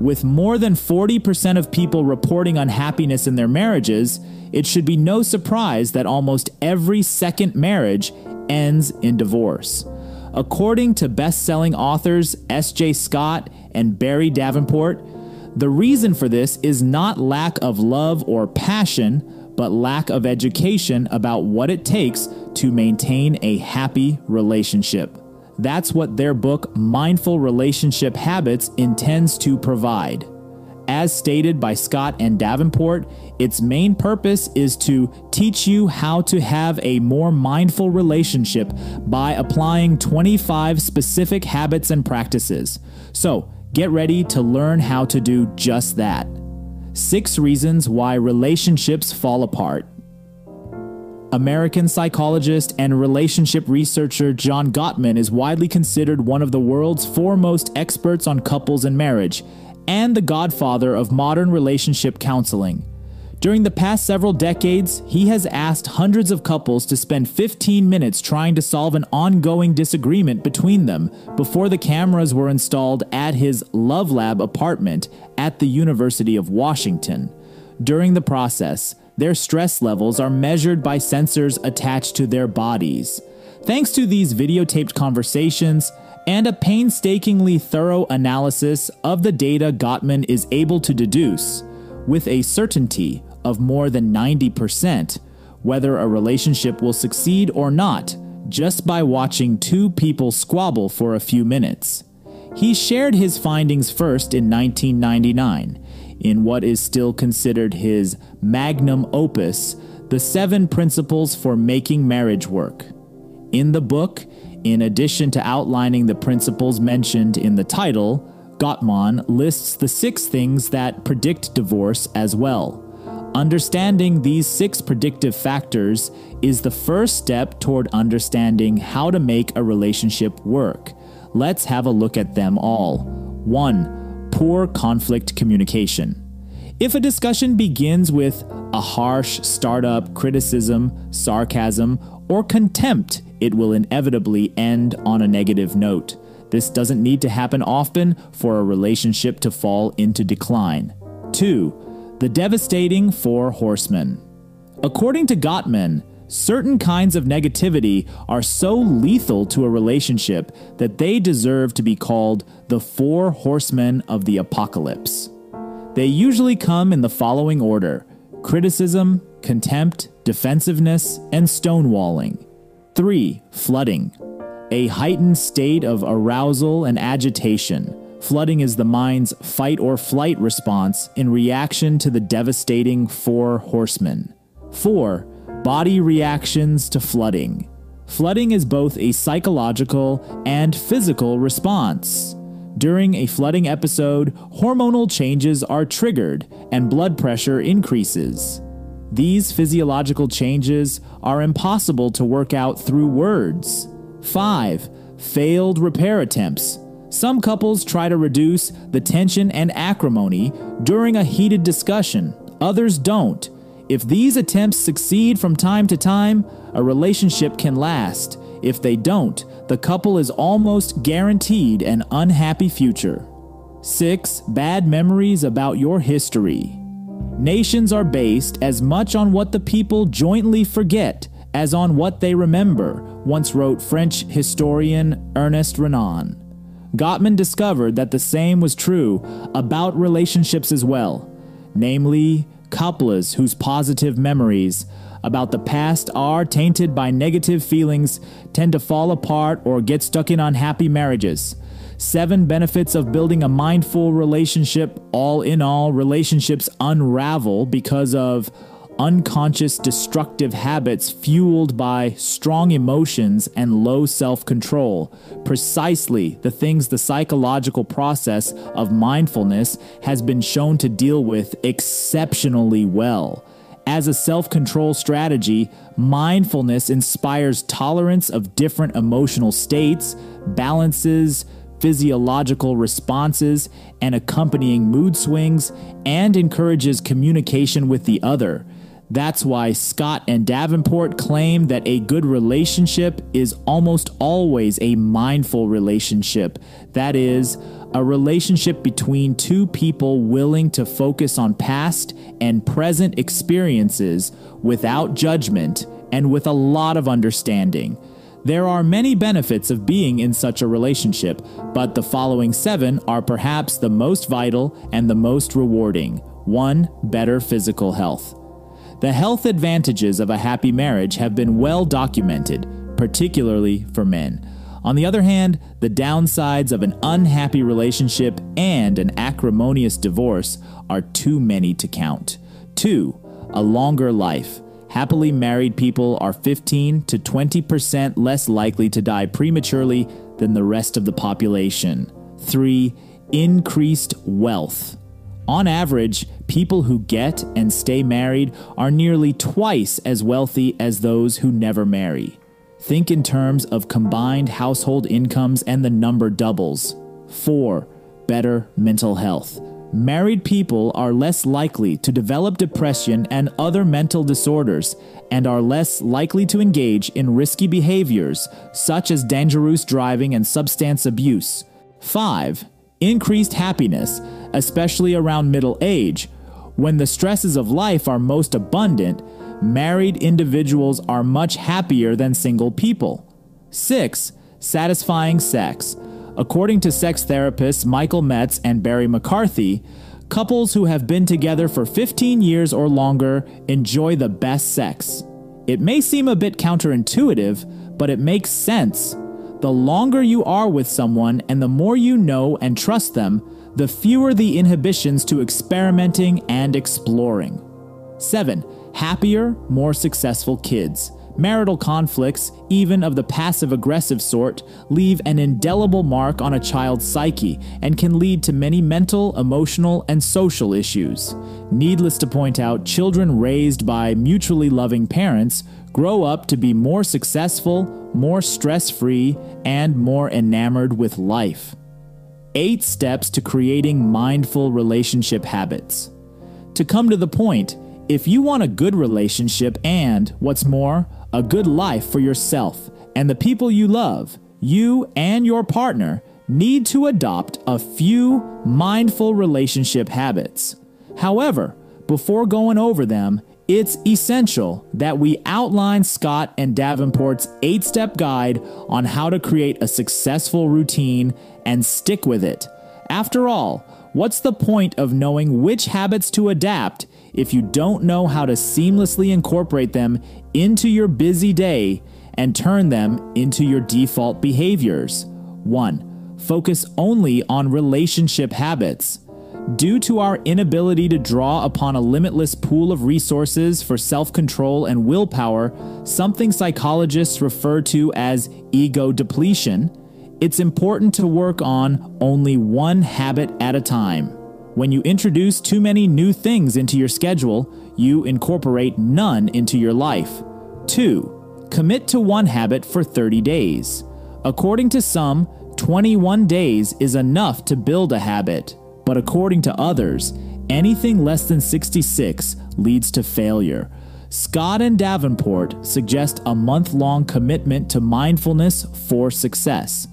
With more than 40% of people reporting unhappiness in their marriages, it should be no surprise that almost every second marriage ends in divorce. According to best selling authors S.J. Scott and Barrie Davenport, the reason for this is not lack of love or passion, but lack of education about what it takes to maintain a happy relationship. That's what their book, Mindful Relationship Habits, intends to provide. As stated by Scott and Davenport, its main purpose is to teach you how to have a more mindful relationship by applying 25 specific habits and practices. So, get ready to learn how to do just that. Six reasons why relationships fall apart. American psychologist and relationship researcher John Gottman is widely considered one of the world's foremost experts on couples and marriage, and the godfather of modern relationship counseling. During the past several decades, he has asked hundreds of couples to spend 15 minutes trying to solve an ongoing disagreement between them before the cameras were installed at his Love Lab apartment at the University of Washington. During the process, their stress levels are measured by sensors attached to their bodies. Thanks to these videotaped conversations and a painstakingly thorough analysis of the data Gottman is able to deduce, with a certainty of more than 90%, whether a relationship will succeed or not just by watching two people squabble for a few minutes. He shared his findings first in 1999 in what is still considered his magnum opus, The Seven Principles for Making Marriage Work. In the book, in addition to outlining the principles mentioned in the title, Gottman lists the six things that predict divorce as well. Understanding these six predictive factors is the first step toward understanding how to make a relationship work. Let's have a look at them all. 1 poor conflict communication. If a discussion begins with a harsh startup criticism, sarcasm, or contempt, it will inevitably end on a negative note. This doesn't need to happen often for a relationship to fall into decline. 2. The devastating Four Horsemen. According to Gottman, Certain kinds of negativity are so lethal to a relationship that they deserve to be called the four horsemen of the apocalypse. They usually come in the following order criticism, contempt, defensiveness, and stonewalling. 3. Flooding. A heightened state of arousal and agitation. Flooding is the mind's fight or flight response in reaction to the devastating four horsemen. 4 body reactions to flooding. Flooding is both a psychological and physical response. During a flooding episode, hormonal changes are triggered and blood pressure increases. These physiological changes are impossible to work out through words. 5. Failed repair attempts. Some couples try to reduce the tension and acrimony during a heated discussion, others don't if these attempts succeed from time to time, a relationship can last. If they don't, the couple is almost guaranteed an unhappy future. 6. Bad memories about your history. Nations are based as much on what the people jointly forget as on what they remember, once wrote French historian Ernest Renan. Gottman discovered that the same was true about relationships as well. Namely, couples whose positive memories about the past are tainted by negative feelings tend to fall apart or get stuck in unhappy marriages. Seven benefits of building a mindful relationship. All in all, relationships unravel because of unconscious destructive habits fueled by strong emotions and low self control. Precisely the things the psychological process of mindfulness has been shown to deal with exceptionally well. As a self control strategy, mindfulness inspires tolerance of different emotional states, balances, physiological responses, and accompanying mood swings, and encourages communication with the other. That's why Scott and Davenport claim that a good relationship is almost always a mindful relationship. That is, a relationship between two people willing to focus on past and present experiences without judgment and with a lot of understanding. There are many benefits of being in such a relationship, but the following seven are perhaps the most vital and the most rewarding. 1. Better physical health. The health advantages of a happy marriage have been well documented, particularly for men. On the other hand, the downsides of an unhappy relationship and an acrimonious divorce are too many to count. 2. A longer life. Happily married people are 15 to 20% less likely to die prematurely than the rest of the population. 3. Increased wealth. On average, people who get and stay married are nearly twice as wealthy as those who never marry. Think in terms of combined household incomes and the number doubles. 4. Better mental health. Married people are less likely to develop depression and other mental disorders and are less likely to engage in risky behaviors such as dangerous driving and substance abuse. 5. Increased happiness, especially around middle age, when the stresses of life are most abundant married individuals are much happier than single people. 6. Satisfying sex. According to sex therapists Michael Metz and Barry McCarthy, couples who have been together for 15 years or longer enjoy the best sex. It may seem a bit counterintuitive, but it makes sense. The longer you are with someone and the more you know and trust them, the fewer the inhibitions to experimenting and exploring. 7 happier, more successful kids. Marital conflicts, even of the passive aggressive sort, leave an indelible mark on a child's psyche and can lead to many mental, emotional, and social issues. Needless to point out, children raised by mutually loving parents grow up to be more successful, more stress free, and more enamored with life. Eight steps to creating mindful relationship habits. To come to the point, if you want a good relationship and, what's more, a good life for yourself and the people you love, you and your partner need to adopt a few mindful relationship habits. However, before going over them, it's essential that we outline Scott and Davenport's eight step guide on how to create a successful routine and stick with it. After all, what's the point of knowing which habits to adapt if you don't know how to seamlessly incorporate them into your busy day and turn them into your default behaviors. 1. Focus only on relationship habits. Due to our inability to draw upon a limitless pool of resources for self control and willpower, something psychologists refer to as ego depletion, it's important to work on only one habit at a time. When you introduce too many new things into your schedule, you incorporate none into your life. 2. Commit to one habit for 30 days. According to some, 21 days is enough to build a habit, but according to others, anything less than 66 leads to failure. Scott and Davenport suggest a month long commitment to mindfulness for success.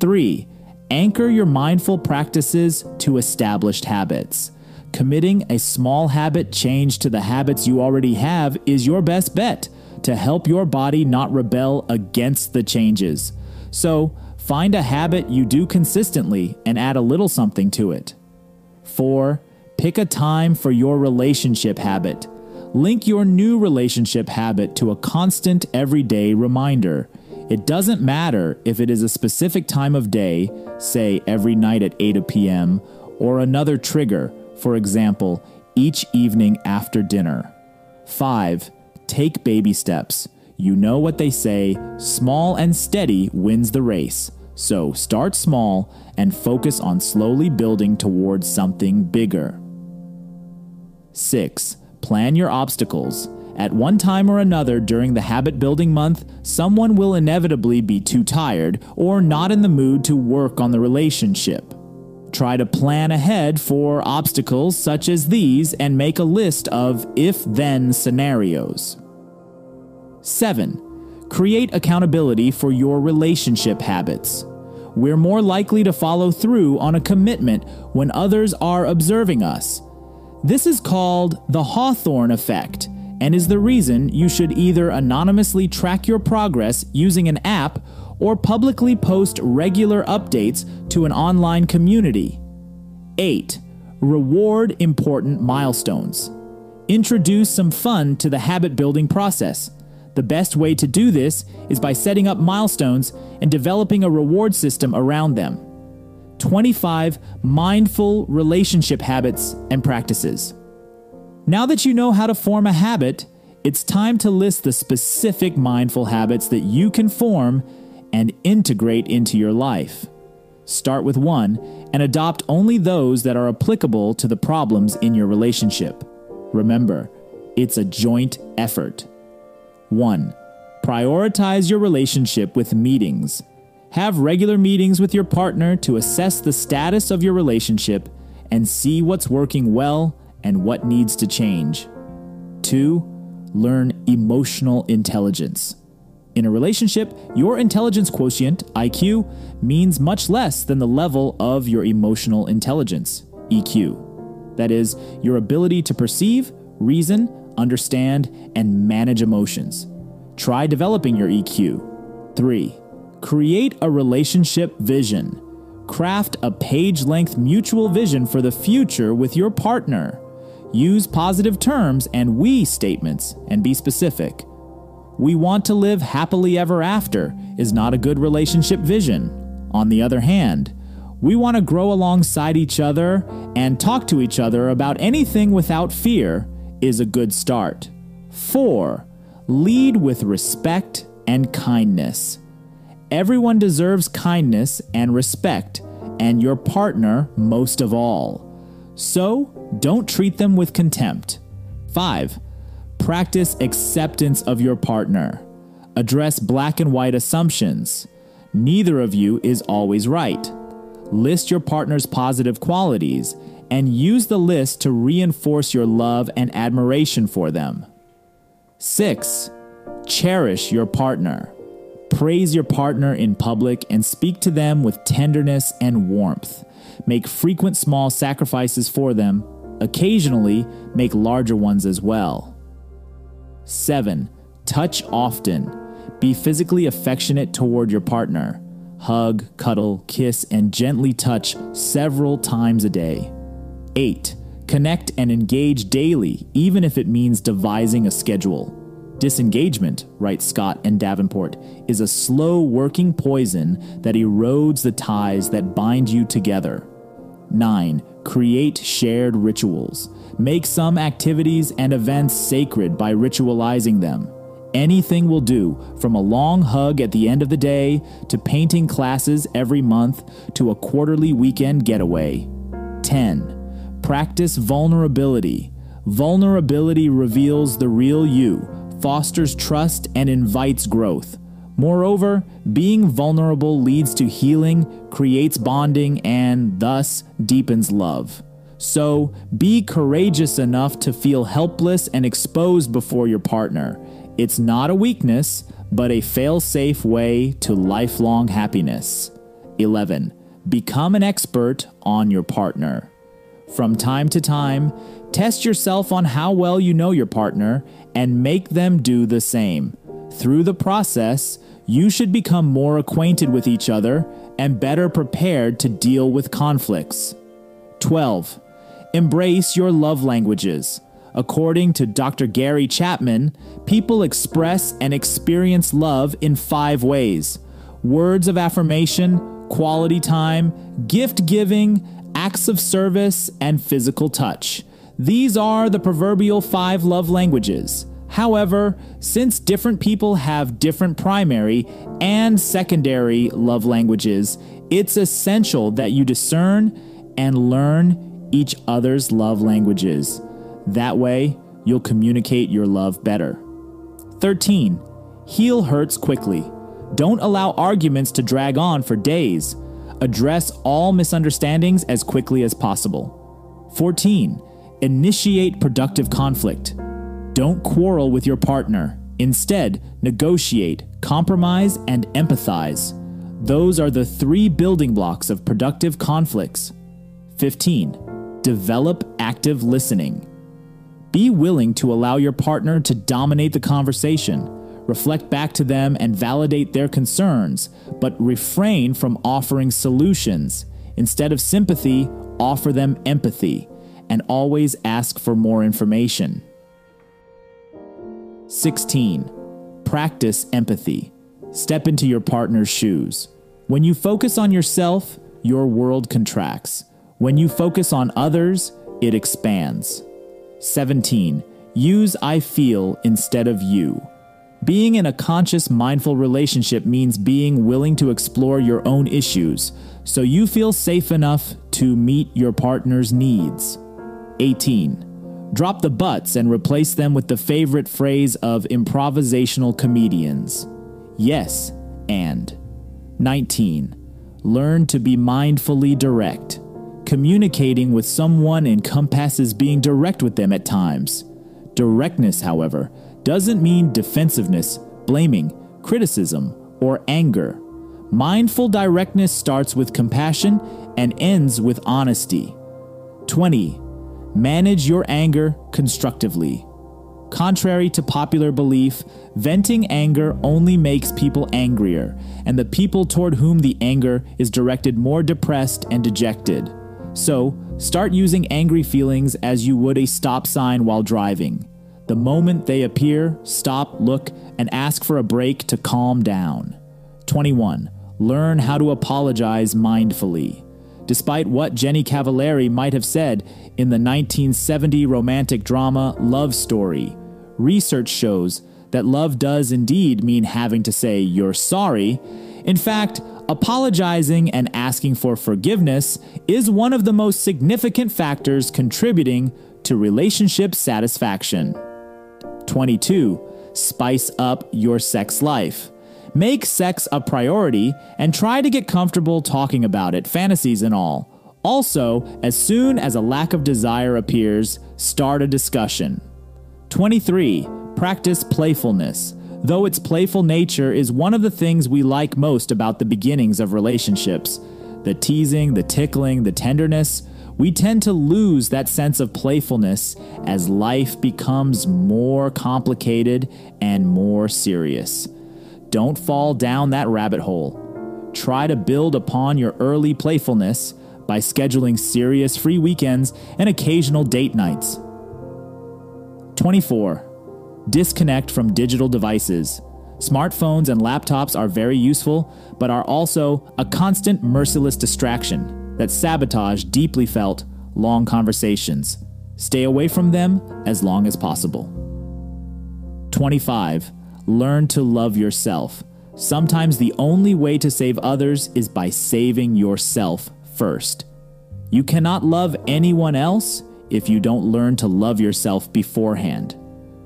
3. Anchor your mindful practices to established habits. Committing a small habit change to the habits you already have is your best bet to help your body not rebel against the changes. So, find a habit you do consistently and add a little something to it. 4. Pick a time for your relationship habit. Link your new relationship habit to a constant everyday reminder. It doesn't matter if it is a specific time of day, say every night at 8 p.m., or another trigger, for example, each evening after dinner. 5. Take baby steps. You know what they say small and steady wins the race. So start small and focus on slowly building towards something bigger. 6. Plan your obstacles. At one time or another during the habit building month, someone will inevitably be too tired or not in the mood to work on the relationship. Try to plan ahead for obstacles such as these and make a list of if then scenarios. 7. Create accountability for your relationship habits. We're more likely to follow through on a commitment when others are observing us. This is called the Hawthorne effect and is the reason you should either anonymously track your progress using an app or publicly post regular updates to an online community. 8. Reward important milestones. Introduce some fun to the habit building process. The best way to do this is by setting up milestones and developing a reward system around them. 25 mindful relationship habits and practices. Now that you know how to form a habit, it's time to list the specific mindful habits that you can form and integrate into your life. Start with one and adopt only those that are applicable to the problems in your relationship. Remember, it's a joint effort. 1. Prioritize your relationship with meetings. Have regular meetings with your partner to assess the status of your relationship and see what's working well and what needs to change. 2. Learn emotional intelligence. In a relationship, your intelligence quotient, IQ, means much less than the level of your emotional intelligence, EQ. That is, your ability to perceive, reason, understand, and manage emotions. Try developing your EQ. 3. Create a relationship vision. Craft a page length mutual vision for the future with your partner. Use positive terms and we statements and be specific. We want to live happily ever after is not a good relationship vision. On the other hand, we want to grow alongside each other and talk to each other about anything without fear is a good start. 4. Lead with respect and kindness. Everyone deserves kindness and respect, and your partner most of all. So, don't treat them with contempt. 5. Practice acceptance of your partner. Address black and white assumptions. Neither of you is always right. List your partner's positive qualities and use the list to reinforce your love and admiration for them. 6. Cherish your partner. Praise your partner in public and speak to them with tenderness and warmth. Make frequent small sacrifices for them. Occasionally, make larger ones as well. 7. Touch often. Be physically affectionate toward your partner. Hug, cuddle, kiss, and gently touch several times a day. 8. Connect and engage daily, even if it means devising a schedule. Disengagement, writes Scott and Davenport, is a slow working poison that erodes the ties that bind you together. 9. Create shared rituals. Make some activities and events sacred by ritualizing them. Anything will do, from a long hug at the end of the day, to painting classes every month, to a quarterly weekend getaway. 10. Practice vulnerability. Vulnerability reveals the real you, fosters trust, and invites growth. Moreover, being vulnerable leads to healing, creates bonding, and thus deepens love. So, be courageous enough to feel helpless and exposed before your partner. It's not a weakness, but a fail safe way to lifelong happiness. 11. Become an expert on your partner. From time to time, test yourself on how well you know your partner and make them do the same. Through the process, you should become more acquainted with each other and better prepared to deal with conflicts. 12. Embrace your love languages. According to Dr. Gary Chapman, people express and experience love in five ways words of affirmation, quality time, gift giving, acts of service, and physical touch. These are the proverbial five love languages. However, since different people have different primary and secondary love languages, it's essential that you discern and learn each other's love languages. That way, you'll communicate your love better. 13. Heal hurts quickly. Don't allow arguments to drag on for days. Address all misunderstandings as quickly as possible. 14. Initiate productive conflict. Don't quarrel with your partner. Instead, negotiate, compromise, and empathize. Those are the three building blocks of productive conflicts. 15. Develop active listening. Be willing to allow your partner to dominate the conversation. Reflect back to them and validate their concerns, but refrain from offering solutions. Instead of sympathy, offer them empathy, and always ask for more information. 16. Practice empathy. Step into your partner's shoes. When you focus on yourself, your world contracts. When you focus on others, it expands. 17. Use I feel instead of you. Being in a conscious, mindful relationship means being willing to explore your own issues so you feel safe enough to meet your partner's needs. 18. Drop the buts and replace them with the favorite phrase of improvisational comedians yes and. 19. Learn to be mindfully direct. Communicating with someone encompasses being direct with them at times. Directness, however, doesn't mean defensiveness, blaming, criticism, or anger. Mindful directness starts with compassion and ends with honesty. 20. Manage your anger constructively. Contrary to popular belief, venting anger only makes people angrier, and the people toward whom the anger is directed more depressed and dejected. So, start using angry feelings as you would a stop sign while driving. The moment they appear, stop, look, and ask for a break to calm down. 21. Learn how to apologize mindfully. Despite what Jenny Cavilleri might have said in the 1970 romantic drama Love Story, research shows that love does indeed mean having to say you're sorry. In fact, apologizing and asking for forgiveness is one of the most significant factors contributing to relationship satisfaction. 22. Spice up your sex life. Make sex a priority and try to get comfortable talking about it, fantasies and all. Also, as soon as a lack of desire appears, start a discussion. 23. Practice playfulness. Though its playful nature is one of the things we like most about the beginnings of relationships the teasing, the tickling, the tenderness we tend to lose that sense of playfulness as life becomes more complicated and more serious. Don't fall down that rabbit hole. Try to build upon your early playfulness by scheduling serious free weekends and occasional date nights. 24. Disconnect from digital devices. Smartphones and laptops are very useful, but are also a constant, merciless distraction that sabotage deeply felt, long conversations. Stay away from them as long as possible. 25. Learn to love yourself. Sometimes the only way to save others is by saving yourself first. You cannot love anyone else if you don't learn to love yourself beforehand.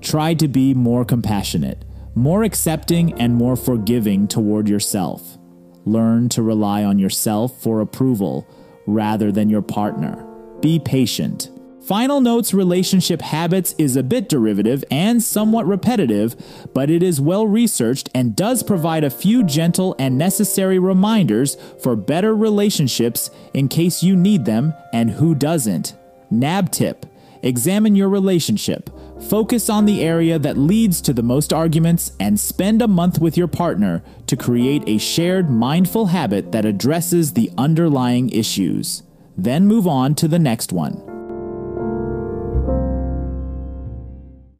Try to be more compassionate, more accepting, and more forgiving toward yourself. Learn to rely on yourself for approval rather than your partner. Be patient. Final Note's relationship habits is a bit derivative and somewhat repetitive, but it is well researched and does provide a few gentle and necessary reminders for better relationships in case you need them and who doesn't. Nab tip Examine your relationship. Focus on the area that leads to the most arguments and spend a month with your partner to create a shared mindful habit that addresses the underlying issues. Then move on to the next one.